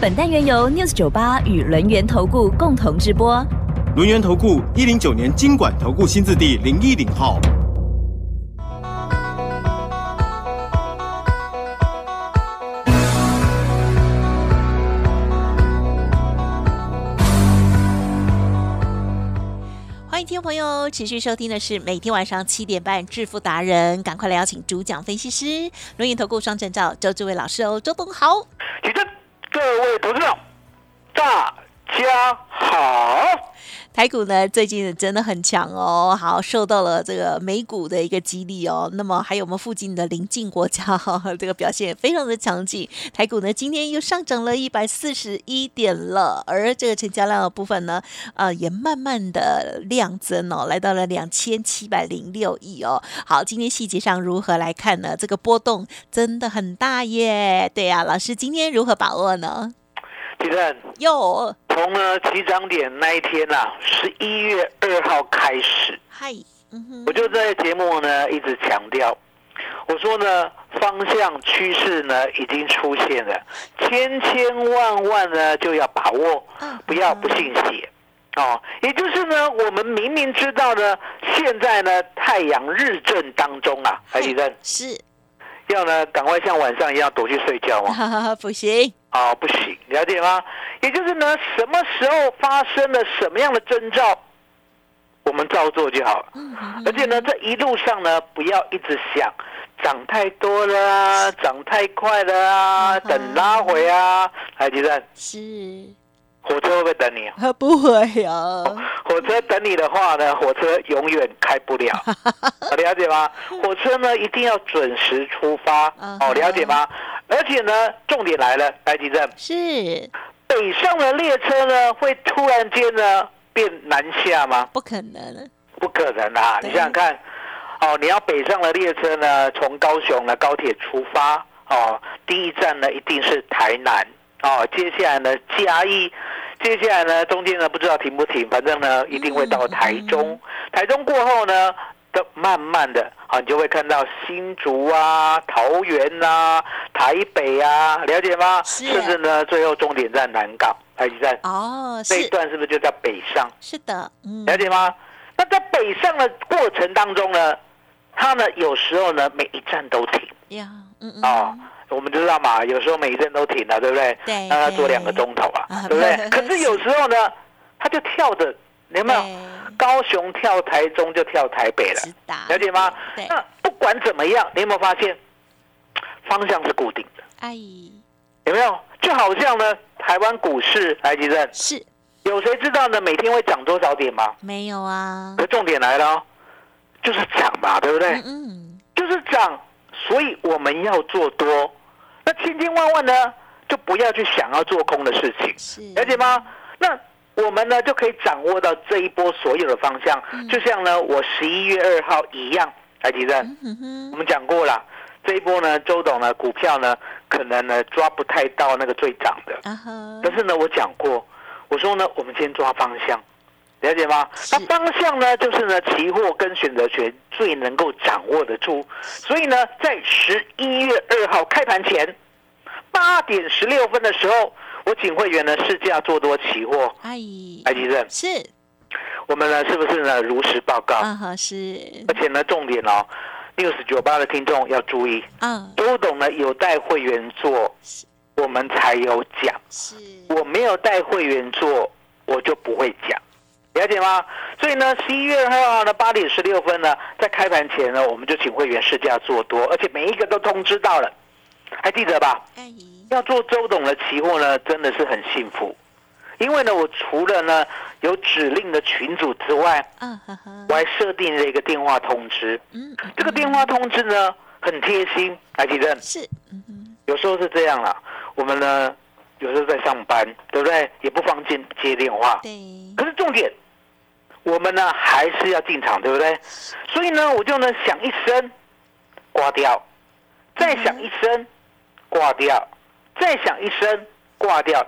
本单元由 News 九八与轮源投顾共同直播。轮源投顾一零九年经管投顾新字第零一零号。欢迎听众朋友持续收听的是每天晚上七点半致富达人，赶快来邀请主讲分析师轮源投顾双证照周志伟老师哦，周董好。起身，各位投资者，大家好。台股呢最近真的很强哦，好受到了这个美股的一个激励哦。那么还有我们附近的邻近国家哈，这个表现非常的强劲。台股呢今天又上涨了一百四十一点了，而这个成交量的部分呢，呃也慢慢的量增哦，来到了两千七百零六亿哦。好，今天细节上如何来看呢？这个波动真的很大耶。对呀，老师今天如何把握呢？地震有从呢起涨点那一天呐、十一月二号开始，嗨，嗯，我就在节目呢一直强调，我说呢方向趋势呢已经出现了，千千万万呢就要把握，嗯不要不信邪。哦，也就是呢，我们明明知道呢，现在呢太阳日正当中啊，海地震是，要呢赶快像晚上一样躲去睡觉吗？哈哈哈，不行，啊、不行，了解吗？也就是呢，什么时候发生了什么样的征兆，我们照做就好了。而且呢，这一路上呢，不要一直想涨太多了啊，涨太快了啊，等拉回啊。海基站，是，火车会不会等你？啊 不会啊，火车等你的话呢，火车永远开不了。啊了解吗？火车呢一定要准时出发。嗯哦，了解吗？而且呢，重点来了，台积站。是，北上的列车呢，会突然间呢变南下吗？不可能，不可能啊！你想想看，哦，你要北上的列车呢，从高雄的高铁出发，哦，第一站呢一定是台南，哦，接下来呢嘉义，接下来呢中间呢不知道停不停，反正呢一定会到台中，台中过后呢。的慢慢的啊，你就会看到新竹啊、桃园啊、台北啊，了解吗？是甚至呢，最后终点站南港、台积站哦，这一段是不是就叫北上？是的，嗯，了解吗？那在北上的过程当中呢，它呢有时候呢每一站都停呀，嗯嗯，啊、我们知道嘛，有时候每一站都停了，对不对？对那它坐两个钟头啊啊，对不对？可是有时候呢，它就跳着，你有没有？对高雄跳台中就跳台北了，了解吗？那不管怎么样，你有没有发现方向是固定的？哎，有没有？就好像呢，台湾股市台积电，是有谁知道呢？每天会涨多少点吗？没有啊可，重点来了哦，就是涨嘛，对不对？嗯嗯，就是涨，所以我们要做多。那千千万万呢，就不要去想要做空的事情，是，了解吗？那我们呢就可以掌握到这一波所有的方向，就像呢我十一月二号一样，台积电，嗯我们讲过了，这一波呢，周董呢股票呢可能呢抓不太到那个最涨的，但是呢我讲过，我说呢我们先抓方向。了解吗？那方向呢，就是呢，期货跟选择权最能够掌握得住。所以呢，在十一月二号开盘前八点十六分的时候，我请会员呢试驾做多期货，阿台姨积电，是，我们呢是不是呢如实报告？啊哈是，而且呢，重点哦，news 九八的听众要注意，嗯。周董呢有带会员做，我们才有讲；是，我没有带会员做，我就不会讲。了解吗？所以呢，十一月二号呢八点十六分呢，在开盘前呢，我们就请会员试驾做多，而且每一个都通知到了，还记得吧？阿姨要做周董的期货呢，真的是很幸福，因为呢，我除了呢有指令的群组之外，我，还设定了一个电话通知。嗯，这个电话通知呢很贴心，来提正，是，有时候是这样啦，我们呢有时候在上班，对不对？也不方便接电话。对，可是重点，我们呢还是要进场，对不对？所以呢，我就呢响一声挂掉，再响一声挂掉，再响一声挂掉，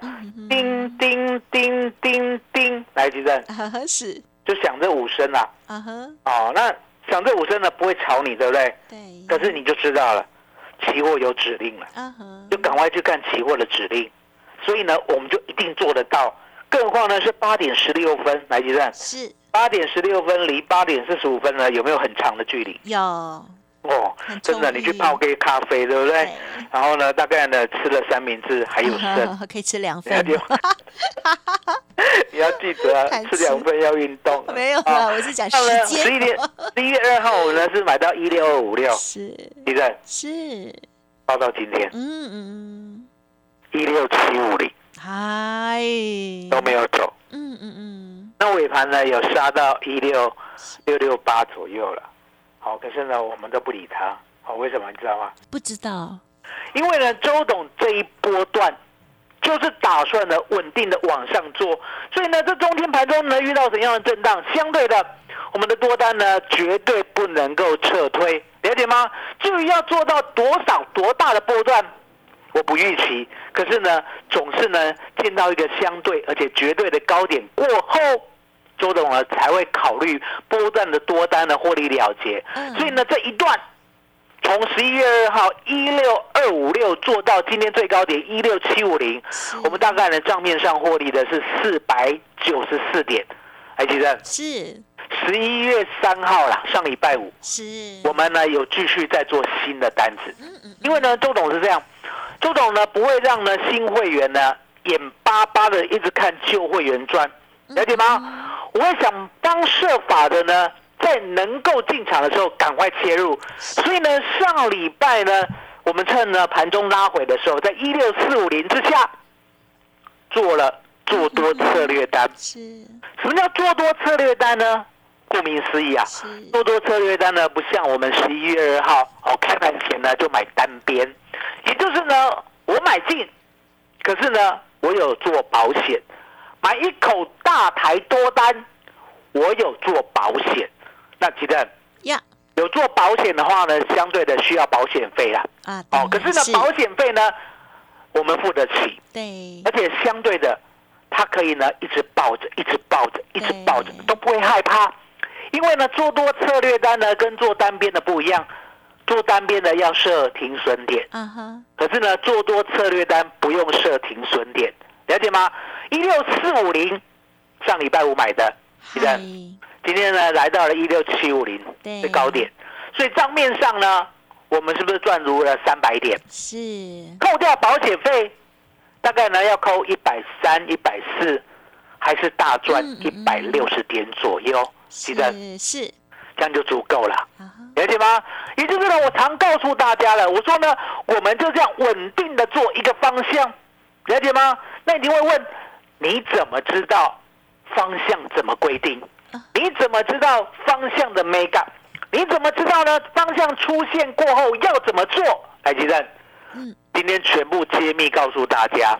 叮叮叮叮叮，来几阵啊哈是，就响这五声啦。啊哈，哦，那响这五声呢不会吵你，对不对？对，可是你就知道了，期货有指令了，就赶快去看期货的指令。所以呢，我们就一定做得到。更何况呢是八点十六分，来几阵？是八点十六分离八点四十五分呢，有没有很长的距离？有，哦，真的，你去泡杯咖啡，对不对？对。然后呢，大概呢吃了三明治还有剩，可以吃两份，你要记得啊，吃两份要运动啊。没有啊啦，我是讲时间，十一点，十一月二号，我们呢是买到一六二五六，是。地震是，报到今天。嗯嗯嗯。一六七五零。嗯，嗨，都没有走，嗯嗯嗯，那尾盘呢有杀到一六六六八左右了。好，可是呢我们都不理他。好，为什么你知道吗？不知道，因为呢，周董这一波段就是打算呢稳定的往上做，所以呢，这中天盘中呢遇到怎样的震荡，相对的，我们的多单呢绝对不能够撤退，了解吗？至于要做到多少多大的波段，我不预期，可是呢，总是呢见到一个相对而且绝对的高点过后。周董呢才会考虑波段的多单的获利了结，嗯。所以呢这一段从十一月二号一六二五六做到今天最高点一六七五零，我们大概呢账面上获利的是四百九十四点，还记得是。十一月三号啦，上礼拜五是，我们呢有继续在做新的单子，因为呢周董是这样，周董呢不会让呢新会员呢眼巴巴的一直看旧会员赚，了解吗？我会想方设法的呢，在能够进场的时候赶快切入。所以呢，上礼拜呢，我们趁呢盘中拉回的时候，在一六四五零之下做了做多策略单。是什么叫做多策略单呢？顾名思义啊，是做多策略单呢，不像我们十一月二号哦开盘前呢就买单边，也就是呢我买进，可是呢我有做保险，买一口大台多单，我有做保险。那记得呀。有做保险的话呢，相对的需要保险费啦。啊，哦，可是呢保险费呢我们付得起，对。而且相对的，它可以呢一直抱着，一直抱着，一直抱着，都不会害怕。因为呢，做多策略单呢跟做单边的不一样，做单边的要设停损点，嗯哼可是呢，做多策略单不用设停损点，了解吗？一六四五零，上礼拜五买的，记得？今天呢来到了一六七五零对。的高点，所以账面上呢，我们是不是赚足了三百点？是。扣掉保险费，大概呢要扣一百三、一百四，还是大赚一百六十点左右，记得？是是。这样就足够了，了解吗？也就是呢，我常告诉大家了，我说呢，我们就这样稳定的做一个方向，了解吗？那你会问，你怎么知道方向怎么规定？你怎么知道方向的 make up？你怎么知道呢？方向出现过后要怎么做？来，吉正，嗯今天全部揭秘告诉大家。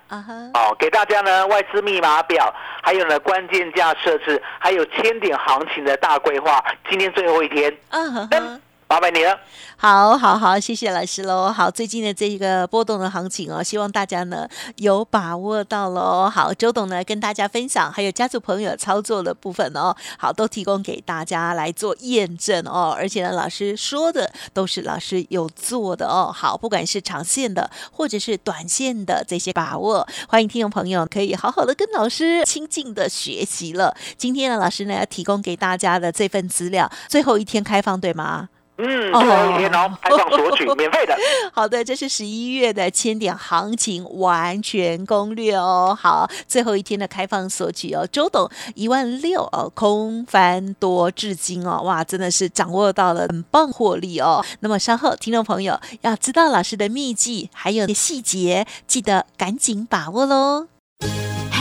哦，给大家呢外资密码表，还有呢关键价设置，还有千点行情的大规划。今天最后一天，嗯，麻烦你了。好，好，好，谢谢老师喽。好，最近的这一个波动的行情哦，希望大家呢有把握到喽。好，周董呢跟大家分享，还有家族朋友操作的部分哦，好，都提供给大家来做验证哦。而且呢，老师说的都是老师有做的哦。好，不管是长线的或者是短线的这些把握，欢迎听众朋友可以好好的跟老师亲近的学习了。今天呢，老师呢要提供给大家的这份资料，最后一天开放对吗？嗯，哦最后一天哦，开放索取，免费的。好的，这是十一月的千点行情完全攻略哦。好，最后一天的开放索取哦，周董一万六哦，空翻多至今哦，哇，真的是掌握到了很棒获利哦。那么稍后听众朋友要知道老师的秘籍还有细节，记得赶紧把握喽。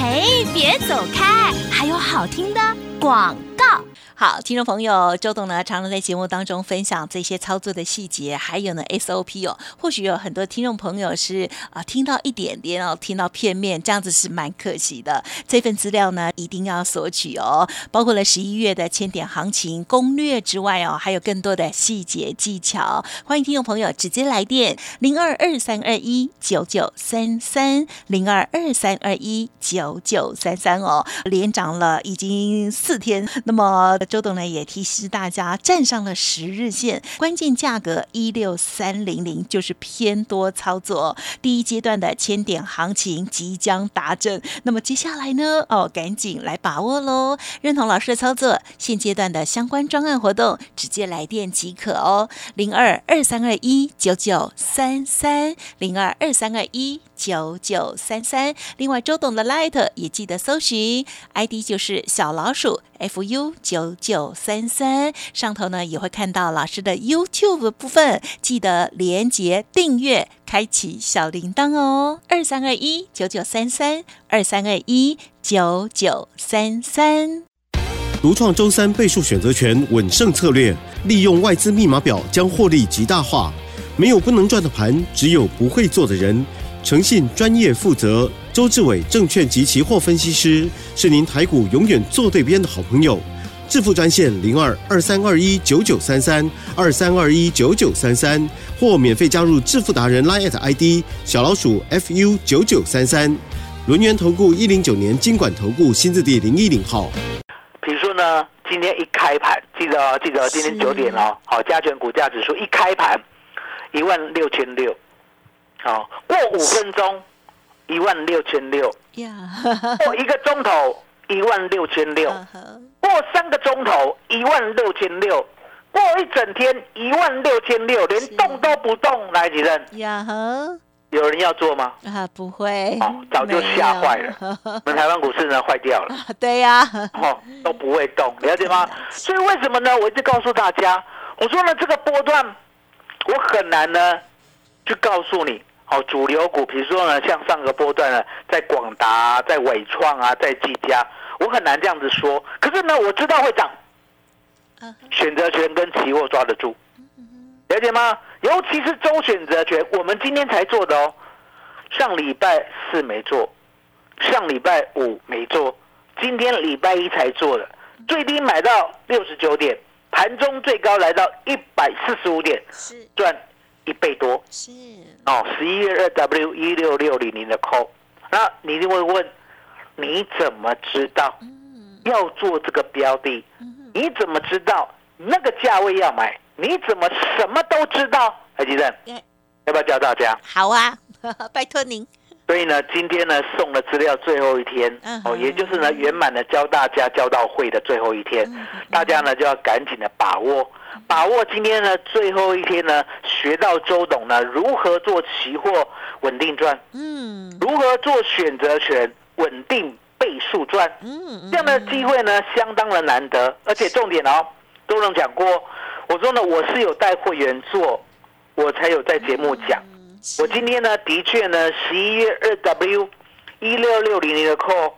嘿，别走开，还有好听的广告。好，听众朋友，周董呢常常在节目当中分享这些操作的细节，还有呢 SOP 哦。或许有很多听众朋友是啊听到一点点哦，听到片面，这样子是蛮可惜的。这份资料呢一定要索取哦，包括了十一月的千点行情攻略之外哦，还有更多的细节技巧。欢迎听众朋友直接来电零二二三二一九九三三零二二三二一九九九三三哦，连涨了已经四天，那么。周董呢也提示大家，站上了十日线，关键价格一六三零零，就是偏多操作。第一阶段的千点行情即将达阵，那么接下来呢？哦，赶紧来把握喽！认同老师的操作，现阶段的相关专案活动，直接来电即可哦，零二二三二一九九三三，零二二三二一九九三三。另外，周董的 Light 也记得搜寻，ID 就是小老鼠 fu 九。九三三上头呢也会看到老师的 YouTube 部分，记得连接订阅，开启小铃铛哦。二三二一九九三三，二三二一九九三三。独创周三倍数选择权稳胜策略，利用外资密码表将获利极大化。没有不能赚的盘，只有不会做的人。诚信、专业、负责，周志伟证券及期货分析师是您台股永远做对边的好朋友。致富专线零二二三二一九九三三二三二一九九三三，或免费加入致富达人 Line ID 小老鼠 fu 九九三三，轮源投顾一零九年经管投顾新字第零一零号。比如说呢，今天一开盘，记得哦，记得今天九点哦，好，加权股价指数一开盘一万六千六，好，过五分钟一万六千六，呀，过一个钟头一万六千六。过三个钟头一万六千六，过一整天一万六千六，连动都不动，来几阵？呀呵，有人要做吗？啊，不会，哦，早就吓坏了。我们台湾股市呢，坏掉了。对呀，哦，都不会动，了解吗？所以为什么呢？我一直告诉大家，我说呢，这个波段我很难呢去告诉你。哦，主流股，比如说呢，像上个波段呢，在广达、在伟创啊、在技嘉。我很难这样子说，可是呢，我知道会涨。选择权跟期货抓得住，了解吗？尤其是周选择权，我们今天才做的哦。上礼拜四没做，上礼拜五没做，今天礼拜一才做的。最低买到六十九点，盘中最高来到一百四十五点，是赚一倍多。是哦，十一月二 W 一六六零零的 call，那你一定会问。你怎么知道要做这个标的？你怎么知道那个价位要买？你怎么什么都知道？海基正，要不要教大家？好啊，拜托您。所以呢，今天呢送了资料最后一天哦，也就是呢圆满的教大家教到会的最后一天，大家呢就要赶紧的把握，把握今天呢最后一天呢学到周董呢如何做期货稳定赚，嗯，如何做选择权。稳定倍数赚，嗯这样的机会呢，相当的难得，而且重点哦，周董讲过。我说呢，我是有带会员做，我才有在节目讲。我今天呢，的确呢，十一月二 W 一六六零零的 call，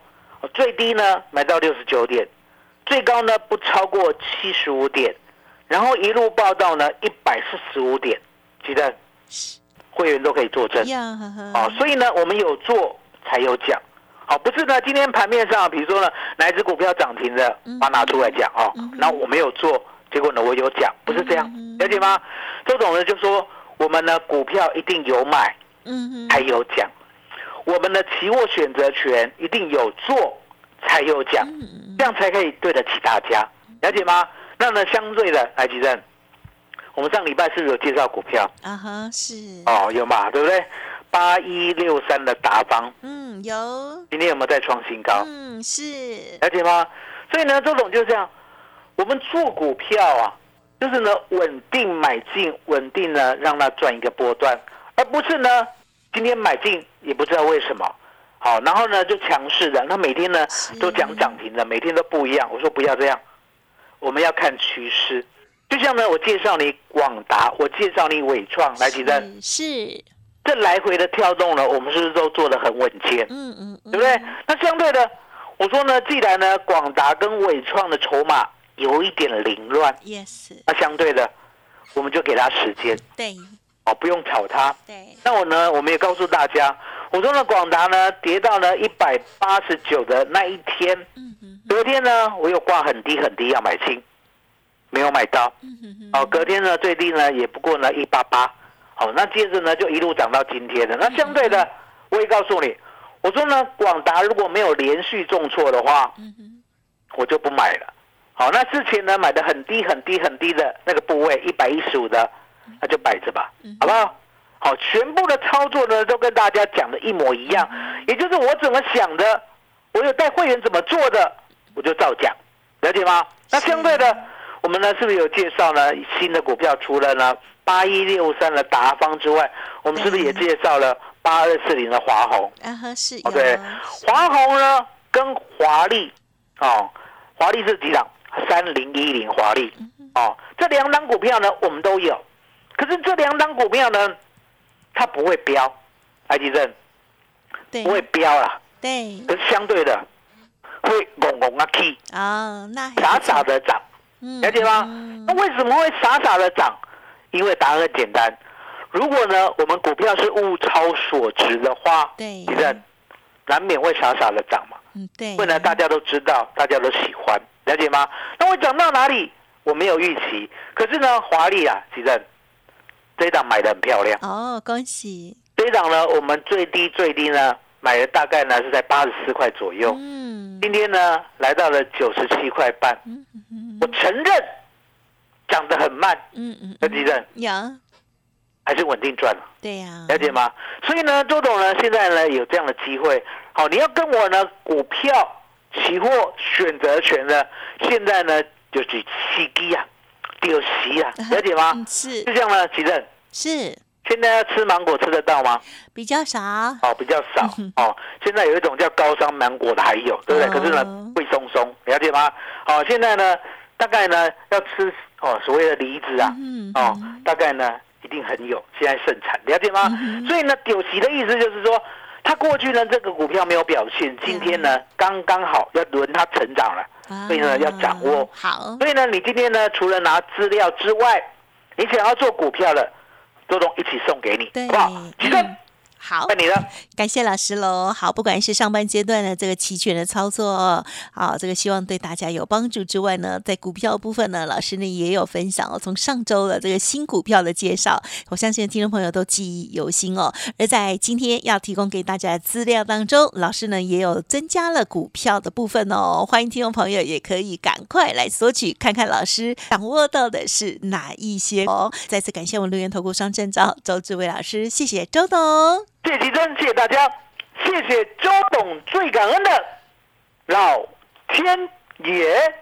最低呢买到六十九点，最高呢不超过七十五点，然后一路报到呢一百四十五点，记得会员都可以作证。啊，所以呢，我们有做才有讲。好，不是呢。今天盘面上，比如说呢，哪一只股票涨停的，把拿出来讲哦。那我没有做，结果呢，我有讲，不是这样，了解吗？周总呢就说，我们呢股票一定有买，嗯，才有讲。我们的期货选择权一定有做，才有讲，这样才可以对得起大家，了解吗？那呢，相对的，来吉正，我们上礼拜是不是有介绍股票？啊哈，是。哦，有嘛，对不对？八一六三的达邦，嗯，有。今天有没有再创新高？嗯，是。了解吗？所以呢，周总就这样，我们做股票啊，就是呢稳定买进，稳定呢让它赚一个波段，而不是呢今天买进也不知道为什么，好，然后呢就强势的，那每天呢都讲涨停的，每天都不一样。我说不要这样，我们要看趋势。就像呢，我介绍你广达，我介绍你伟创，来几单？是。这来回的跳动呢，我们是不是都做的很稳健？嗯嗯，对不对？那相对的，我说呢，既然呢广达跟伟创的筹码有一点凌乱，，yes，那相对的，我们就给他时间。对。哦，不用炒他。对，那我呢，我们也告诉大家，我说呢，广达呢跌到呢一百八十九的那一天，嗯哼隔天呢我又挂很低很低要买进，没有买到。嗯哼哼，哦，隔天呢最低呢也不过呢一八八，好，那接着呢就一路涨到今天的。那相对的，我也告诉你，我说呢，广达如果没有连续重挫的话，嗯哼，我就不买了。好，那之前呢买的很低很低很低的那个部位，一百一十五的，那就摆着吧，好不好？好，全部的操作呢都跟大家讲的一模一样，也就是我怎么想的，我有带会员怎么做的，我就照讲，了解吗？那相对的，我们呢是不是有介绍呢新的股票？除了呢八一六三的达方之外，我们是不是也介绍了八二四零的华虹？啊哈是哦，对，华虹呢跟华丽，哦，华丽是几档？三零一零华丽，哦，这两档股票呢我们都有，可是这两档股票呢，它不会飙，埃及正。不会飙啦，对。可是相对的会拱拱啊 key，啊，那傻傻的涨，嗯了解吗？嗯。那为什么会傻傻的涨？因为答案很简单，如果呢我们股票是物超所值的话，对。其实难免会傻傻的涨嘛。嗯对，不然大家都知道，大家都喜欢，了解吗？那我涨到哪里，我没有预期，可是呢，华丽啊，其实这一档买的很漂亮，哦，恭喜，这一档呢，我们最低最低呢买的大概呢是在八十四块左右，嗯。今天呢来到了九十七块半，嗯嗯我承认涨得很慢，嗯嗯，那其实呀，还是稳定赚了。对呀，了解吗？所以呢，周董呢，现在呢有这样的机会，好，你要跟我呢股票、期货、选择权呢，现在呢就是起机啊，丢席啊，了解吗？嗯是是这样吗，奇正，是现在要吃芒果吃得到吗？比较少，哦，比较少 哦。现在有一种叫高山芒果的还有，对不对？哦可是呢，会松松，了解吗？哦，现在呢，大概呢要吃哦所谓的梨子啊，嗯哦，大概呢一定很有，现在盛产，了解吗？所以呢，丢席的意思就是说，它过去呢这个股票没有表现，今天呢刚刚好要轮它成长了，所以呢要掌握啊好，所以呢，你今天呢除了拿资料之外，你想要做股票的，周董一起送给你，好不好？其实嗯好那，你呢。感谢老师喽。好，不管是上班阶段的这个期权的操作，好，这个希望对大家有帮助之外呢，在股票部分呢，老师呢也有分享哦。从上周的这个新股票的介绍，我相信听众朋友都记忆犹新哦。而在今天要提供给大家的资料当中，老师呢也有增加了股票的部分哦。欢迎听众朋友也可以赶快来索取，看看老师掌握到的是哪一些哦。再次感谢我们留言投顾双证照周志伟老师，谢谢周董。谢谢吉珍，谢谢大家，谢谢周董，最感恩的老天爷。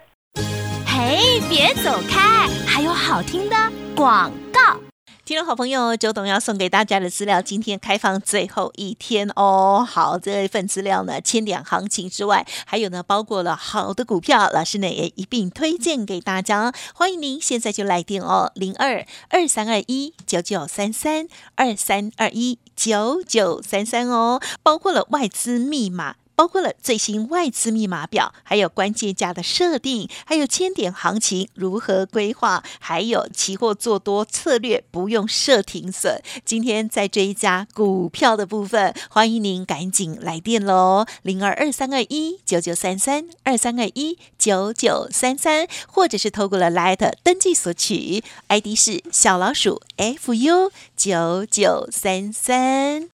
嘿，别走开，还有好听的广告。听众好朋友，周董要送给大家的资料，今天开放最后一天哦。好，这一份资料呢，千点行情之外，还有呢，包括了好的股票，老师呢也一并推荐给大家。欢迎您现在就来电哦，零二二三二一九九三三二三二一九九三三哦，包括了外资密码。包括了最新外资密码表，还有关键价的设定，还有千点行情如何规划，还有期货做多策略不用设停损。今天在这一家股票的部分，欢迎您赶紧来电喽，零二二三二一九九三三二三二一九九三三，或者是透过了 Light 登记索取，ID 是小老鼠 fu 九九三三。